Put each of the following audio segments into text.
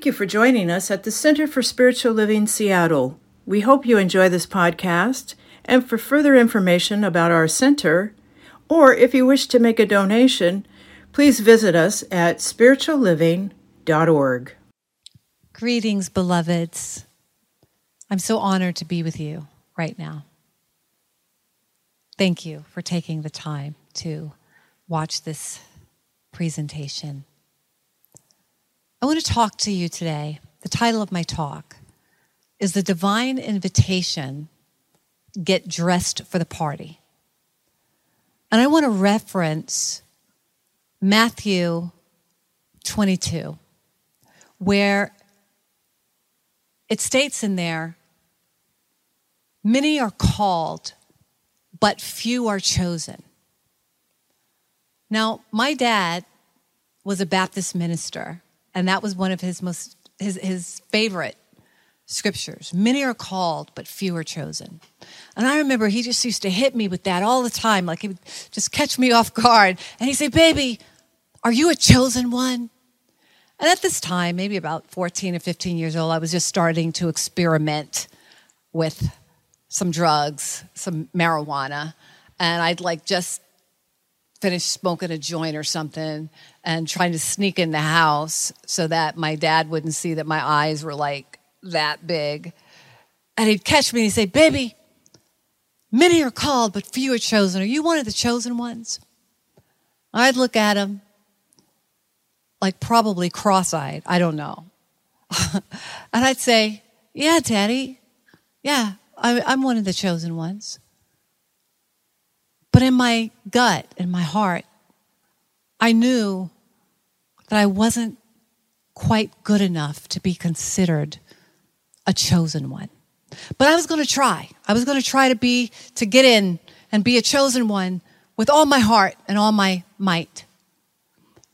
Thank you for joining us at the Center for Spiritual Living Seattle. We hope you enjoy this podcast, and for further information about our center, or if you wish to make a donation, please visit us at spiritualliving.org. Greetings, beloveds. I'm so honored to be with you right now. Thank you for taking the time to watch this presentation. I want to talk to you today. The title of my talk is The Divine Invitation Get Dressed for the Party. And I want to reference Matthew 22, where it states in there, Many are called, but few are chosen. Now, my dad was a Baptist minister, and that was one of his most his, his favorite scriptures. Many are called, but few are chosen. And I remember he just used to hit me with that all the time. Like he would just catch me off guard. And he'd say, Baby, are you a chosen one? And at this time, maybe about 14 or 15 years old, I was just starting to experiment with some drugs, some marijuana. And I'd like just finished smoking a joint or something and trying to sneak in the house so that my dad wouldn't see that my eyes were like that big. And he'd catch me and he'd say, Baby, many are called, but few are chosen. Are you one of the chosen ones? I'd look at him like probably cross eyed. I don't know. and I'd say, Yeah, Daddy. Yeah, I'm one of the chosen ones. But in my gut, in my heart, I knew that I wasn't quite good enough to be considered a chosen one. But I was going to try. I was going to try to be, to get in and be a chosen one with all my heart and all my might.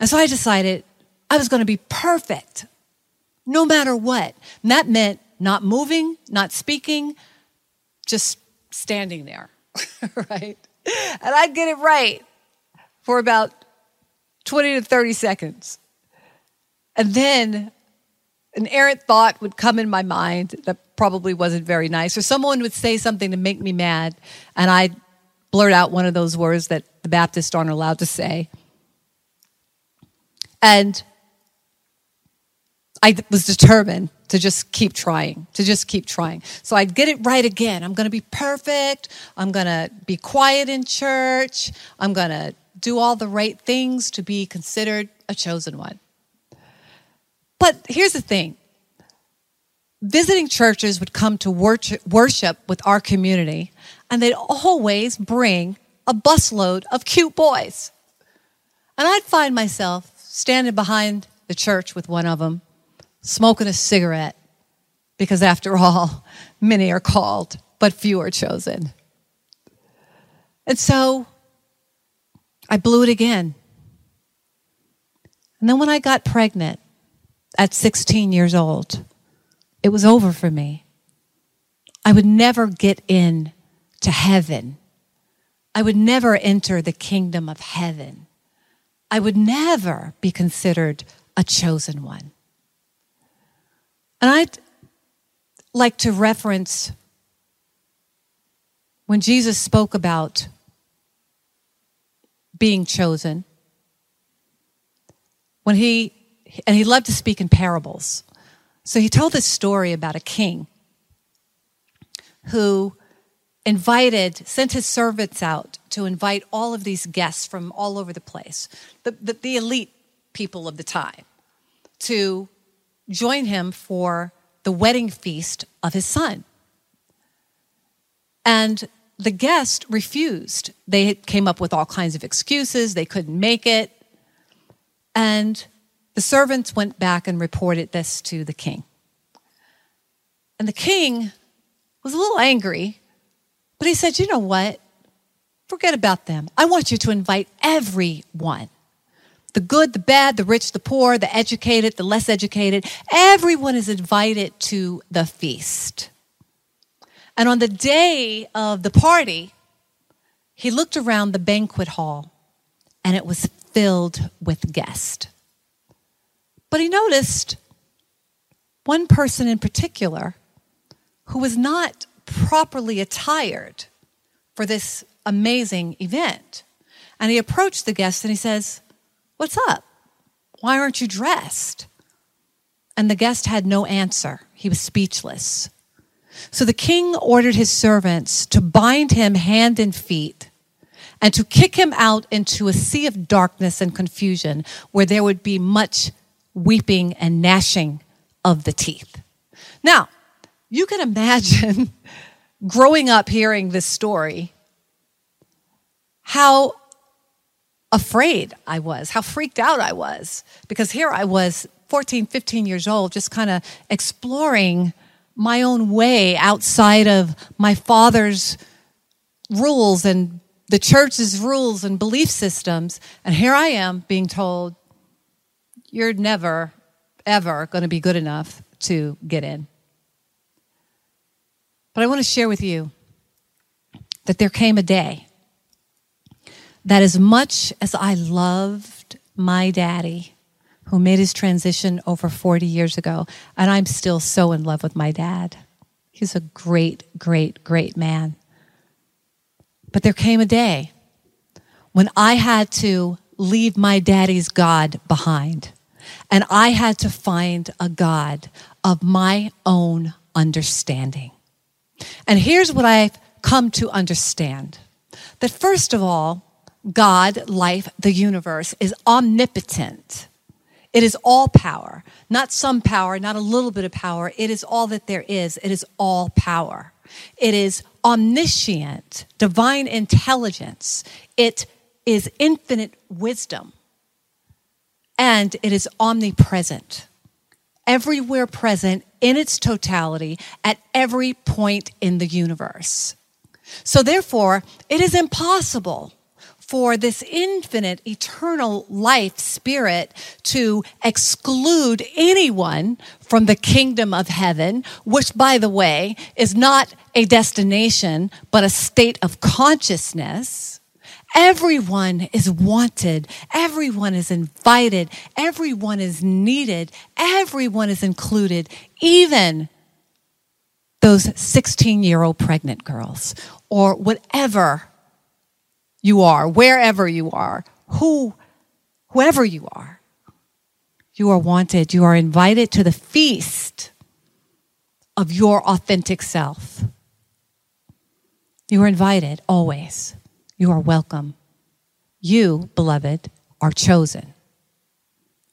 And so I decided I was going to be perfect no matter what. And that meant not moving, not speaking, just standing there, right? And I'd get it right for about 20 to 30 seconds. And then an errant thought would come in my mind that probably wasn't very nice, or someone would say something to make me mad, and I'd blurt out one of those words that the Baptists aren't allowed to say. And I was determined to just keep trying, to just keep trying. So I'd get it right again. I'm going to be perfect. I'm going to be quiet in church. I'm going to do all the right things to be considered a chosen one. But here's the thing visiting churches would come to worship with our community, and they'd always bring a busload of cute boys. And I'd find myself standing behind the church with one of them smoking a cigarette, because after all, many are called, but few are chosen. And so I blew it again. And then when I got pregnant at 16 years old, it was over for me. I would never get in to heaven. I would never enter the kingdom of heaven. I would never be considered a chosen one. And I'd like to reference when Jesus spoke about being chosen, when he, and he loved to speak in parables. So he told this story about a king who invited, sent his servants out to invite all of these guests from all over the place, the, the, the elite people of the time, to join him for the wedding feast of his son. And the guest refused. They came up with all kinds of excuses, they couldn't make it. And the servants went back and reported this to the king. And the king was a little angry, but he said, You know what? Forget about them. I want you to invite everyone the good, the bad, the rich, the poor, the educated, the less educated. Everyone is invited to the feast. And on the day of the party, he looked around the banquet hall and it was filled with guests. But he noticed one person in particular who was not properly attired for this amazing event. And he approached the guest and he says, What's up? Why aren't you dressed? And the guest had no answer. He was speechless. So the king ordered his servants to bind him hand and feet and to kick him out into a sea of darkness and confusion where there would be much weeping and gnashing of the teeth. Now, you can imagine growing up hearing this story, how afraid I was, how freaked out I was, because here I was 14, 15 years old, just kind of exploring my own way outside of my father's rules and the church's rules and belief systems. And here I am being told, you're never, ever going to be good enough to get in. But I want to share with you that there came a day that as much as I loved my daddy, who made his transition over 40 years ago, and I'm still so in love with my dad. He's a great, great, great man. But there came a day when I had to leave my daddy's God behind, and I had to find a God of my own understanding. And here's what I've come to understand that first of all, God, life, the universe is omnipotent. It is all power, not some power, not a little bit of power. It is all that there is. It is all power. It is omniscient, divine intelligence. It is infinite wisdom. And it is omnipresent, everywhere present in its totality at every point in the universe. So, therefore, it is impossible for this infinite, eternal life spirit to exclude anyone from the kingdom of heaven, which, by the way, is not a destination, but a state of consciousness. Everyone is wanted. Everyone is invited. Everyone is needed. Everyone is included, even those 16 year old pregnant girls or whatever you are, wherever you are, who, whoever you are. You are wanted. You are invited to the feast of your authentic self. You are invited always. You are welcome. You, beloved, are chosen.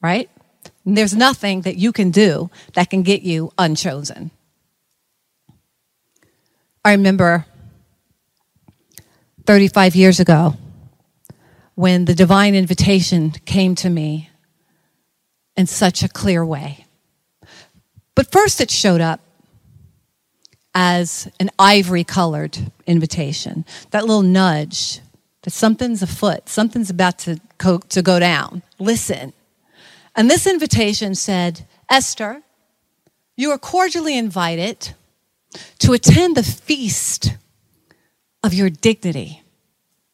Right? And there's nothing that you can do that can get you unchosen. I remember 35 years ago when the divine invitation came to me in such a clear way. But first, it showed up as an ivory colored invitation, that little nudge that something's afoot, something's about to to go down. Listen. And this invitation said, Ester, you are cordially invited to attend the feast of your dignity.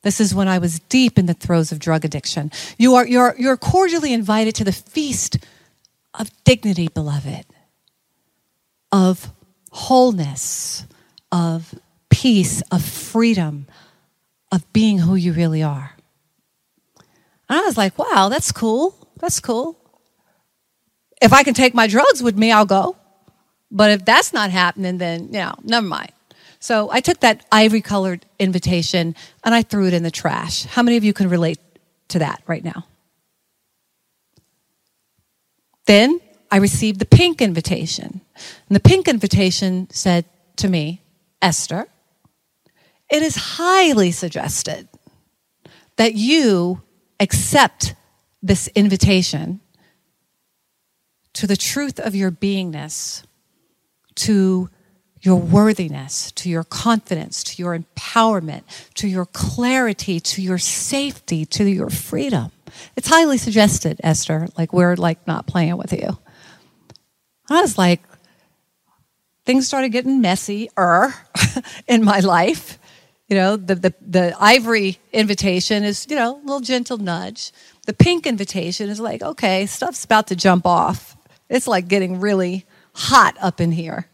This is when I was deep in the throes of drug addiction. You are, you're, you're cordially invited to the feast of dignity, beloved, of wholeness, of peace, of freedom, of being who you really are. And I was like, wow, that's cool. That's cool. If I can take my drugs with me, I'll go. But if that's not happening, then, you know, never mind. So I took that ivory colored invitation and I threw it in the trash. How many of you can relate to that right now? Then I received the pink invitation. And the pink invitation said to me, Ester, it is highly suggested that you accept this invitation to the truth of your beingness, to your worthiness, to your confidence, to your empowerment, to your clarity, to your safety, to your freedom. It's highly suggested, Ester, like we're like not playing with you. I was like, things started getting messy er in my life. You know, the, the, the ivory invitation is, you know, a little gentle nudge. The pink invitation is like, okay, stuff's about to jump off. It's like getting really hot up in here.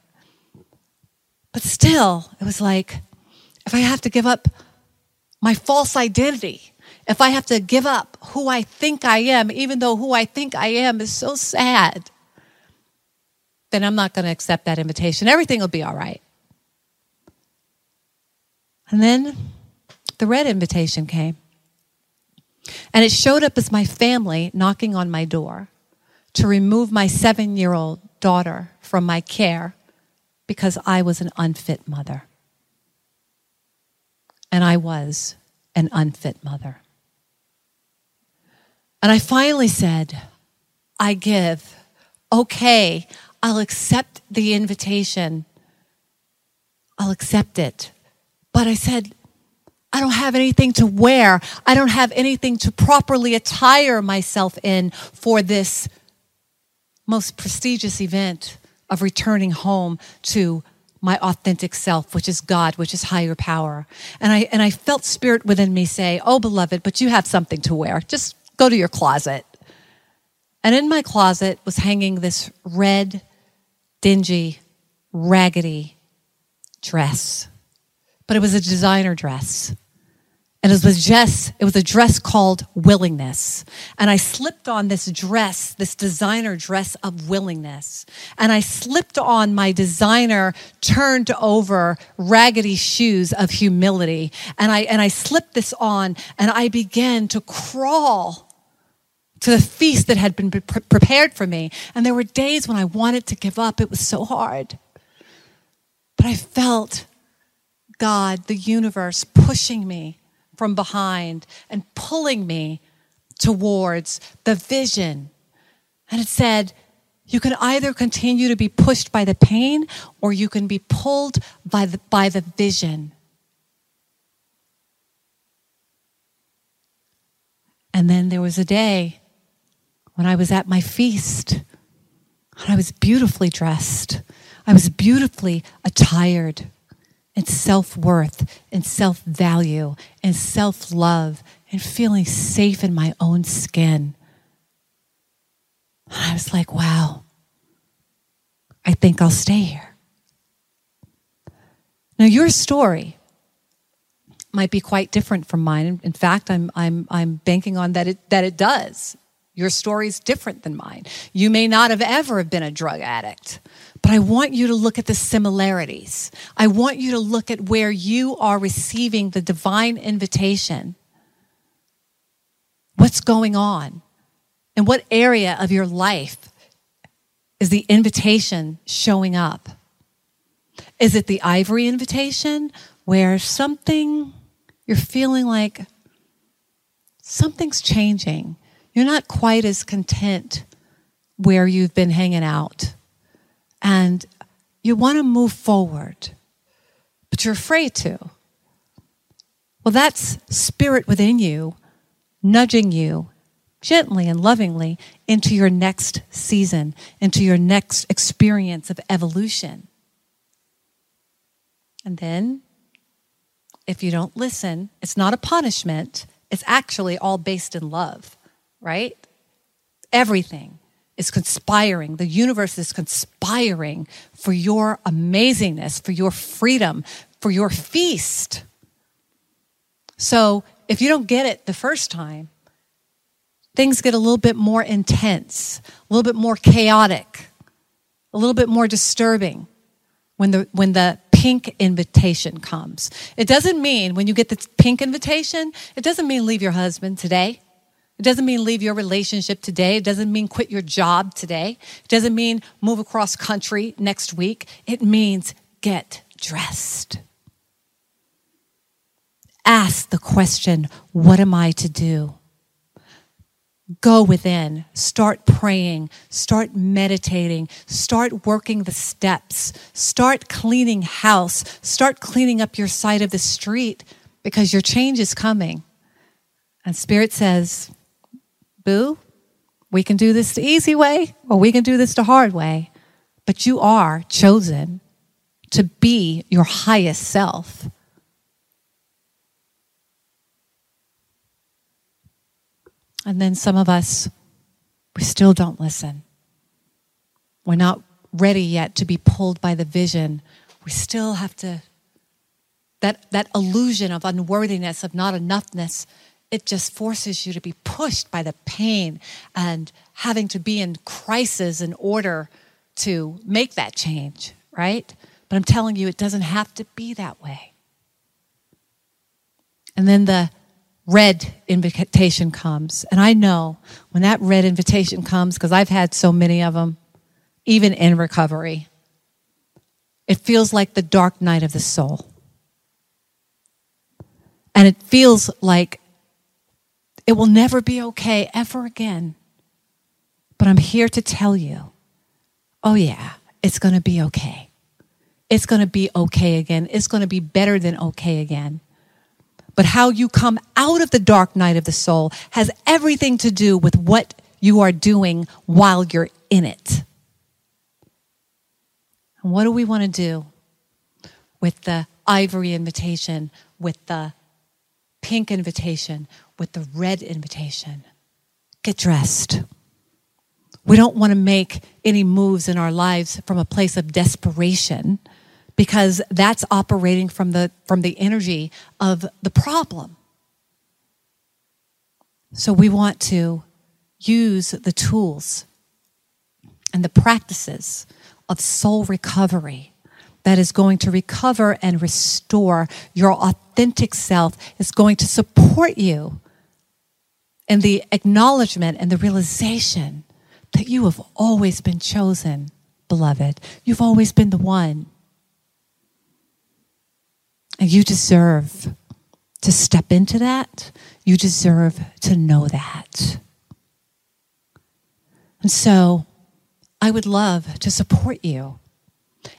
But still, it was like, if I have to give up my false identity, if I have to give up who I think I am, even though who I think I am is so sad, then I'm not going to accept that invitation. Everything will be all right. And then the red invitation came. And it showed up as my family knocking on my door to remove my seven year old daughter from my care because I was an unfit mother. And I was an unfit mother. And I finally said, I give. Okay, I'll accept the invitation. I'll accept it. But I said, I don't have anything to wear. I don't have anything to properly attire myself in for this most prestigious event of returning home to my authentic self, which is God, which is higher power. And I, and I felt spirit within me say, Oh, beloved, but you have something to wear. Just go to your closet. And in my closet was hanging this red, dingy, raggedy dress. But it was a designer dress. And it was just, it was a dress called willingness. And I slipped on this dress, this designer dress of willingness. And I slipped on my designer turned over raggedy shoes of humility. And I, and I slipped this on and I began to crawl to the feast that had been pre- prepared for me. And there were days when I wanted to give up. It was so hard. But I felt God, the universe, pushing me from behind and pulling me towards the vision. And it said, you can either continue to be pushed by the pain or you can be pulled by the, by the vision. And then there was a day when I was at my feast and I was beautifully dressed. I was beautifully attired and self worth and self value and self love and feeling safe in my own skin. And I was like, wow, I think I'll stay here. Now, your story might be quite different from mine. In fact, I'm, I'm, I'm banking on that it, that it does. Your story is different than mine. You may not have ever been a drug addict. But I want you to look at the similarities. I want you to look at where you are receiving the divine invitation. What's going on? And what area of your life is the invitation showing up? Is it the ivory invitation where something you're feeling like something's changing? You're not quite as content where you've been hanging out and you want to move forward, but you're afraid to. Well, that's spirit within you nudging you gently and lovingly into your next season, into your next experience of evolution. And then, if you don't listen, it's not a punishment, it's actually all based in love, right? Everything is conspiring. The universe is conspiring for your amazingness, for your freedom, for your feast. So if you don't get it the first time, things get a little bit more intense, a little bit more chaotic, a little bit more disturbing when the, when the pink invitation comes. It doesn't mean when you get the pink invitation, it doesn't mean leave your husband today. It doesn't mean leave your relationship today. It doesn't mean quit your job today. It doesn't mean move across country next week. It means get dressed. Ask the question, what am I to do? Go within, start praying, start meditating, start working the steps, start cleaning house, start cleaning up your side of the street because your change is coming. And Spirit says, boo, we can do this the easy way or we can do this the hard way. But you are chosen to be your highest self. And then some of us, we still don't listen. We're not ready yet to be pulled by the vision, we still have to that that illusion of unworthiness, of not enoughness, it just forces you to be pushed by the pain and having to be in crisis in order to make that change, right? But I'm telling you, it doesn't have to be that way. And then the red invitation comes. And I know when that red invitation comes, because I've had so many of them, even in recovery, it feels like the dark night of the soul. And it feels like it will never be okay ever again. But I'm here to tell you oh, yeah, it's going to be okay. It's going to be okay again. It's going to be better than okay again. But how you come out of the dark night of the soul has everything to do with what you are doing while you're in it. And what do we want to do with the ivory invitation, with the pink invitation, with the red invitation? Get dressed. We don't want to make any moves in our lives from a place of desperation because that's operating from the from the energy of the problem. So we want to use the tools and the practices of soul recovery that is going to recover and restore your authentic self is going to support you in the acknowledgement and the realization that you have always been chosen, beloved. You've always been the one. And you deserve to step into that. You deserve to know that. And so I would love to support you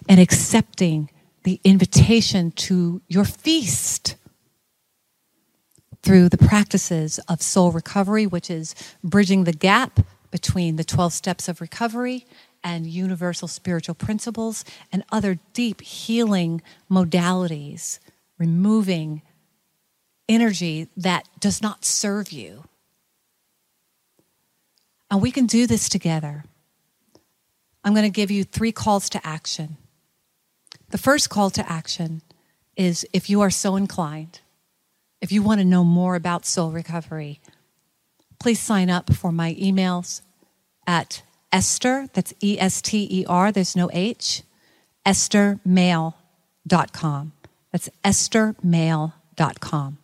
in accepting the invitation to your feast through the practices of soul recovery, which is bridging the gap between the 12 steps of recovery and universal spiritual principles and other deep healing modalities, removing energy that does not serve you. And we can do this together. I'm going to give you three calls to action. The first call to action is if you are so inclined, if you want to know more about soul recovery, please sign up for my emails at Ester, that's E S T E R, there's no H, esthermail.com. That's esthermail.com.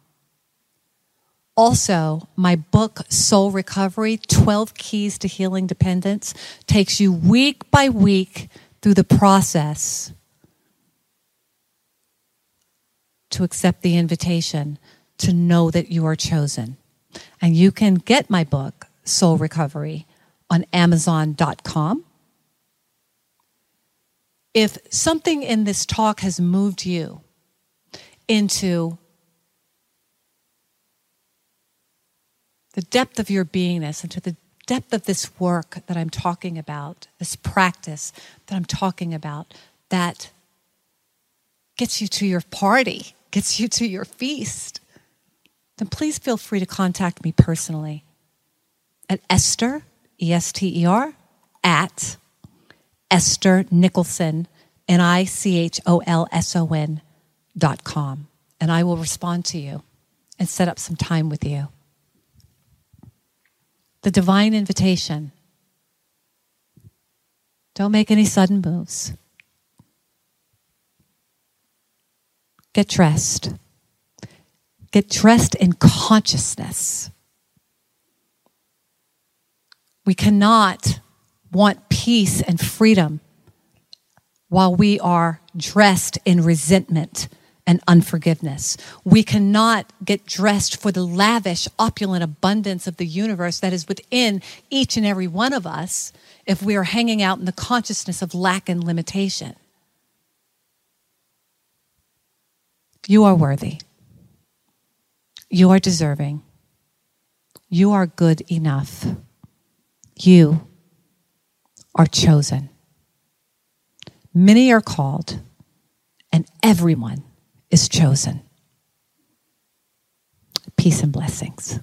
Also, my book, Soul Recovery 12 Keys to Healing Dependence, takes you week by week through the process to accept the invitation to know that you are chosen. And you can get my book, Soul Recovery, on Amazon.com. If something in this talk has moved you into the depth of your beingness, into the depth of this work that I'm talking about, this practice that I'm talking about, that gets you to your party, gets you to your feast, then please feel free to contact me personally at Ester E S T E R, at Ester Nicholson, N I C H O L S O N dot com. And I will respond to you and set up some time with you. The divine invitation. Don't make any sudden moves. Get dressed. Get dressed in consciousness. We cannot want peace and freedom while we are dressed in resentment and unforgiveness. We cannot get dressed for the lavish, opulent abundance of the universe that is within each and every one of us if we are hanging out in the consciousness of lack and limitation. You are worthy. You are deserving. You are good enough. You are chosen. Many are called, and everyone is chosen. Peace and blessings.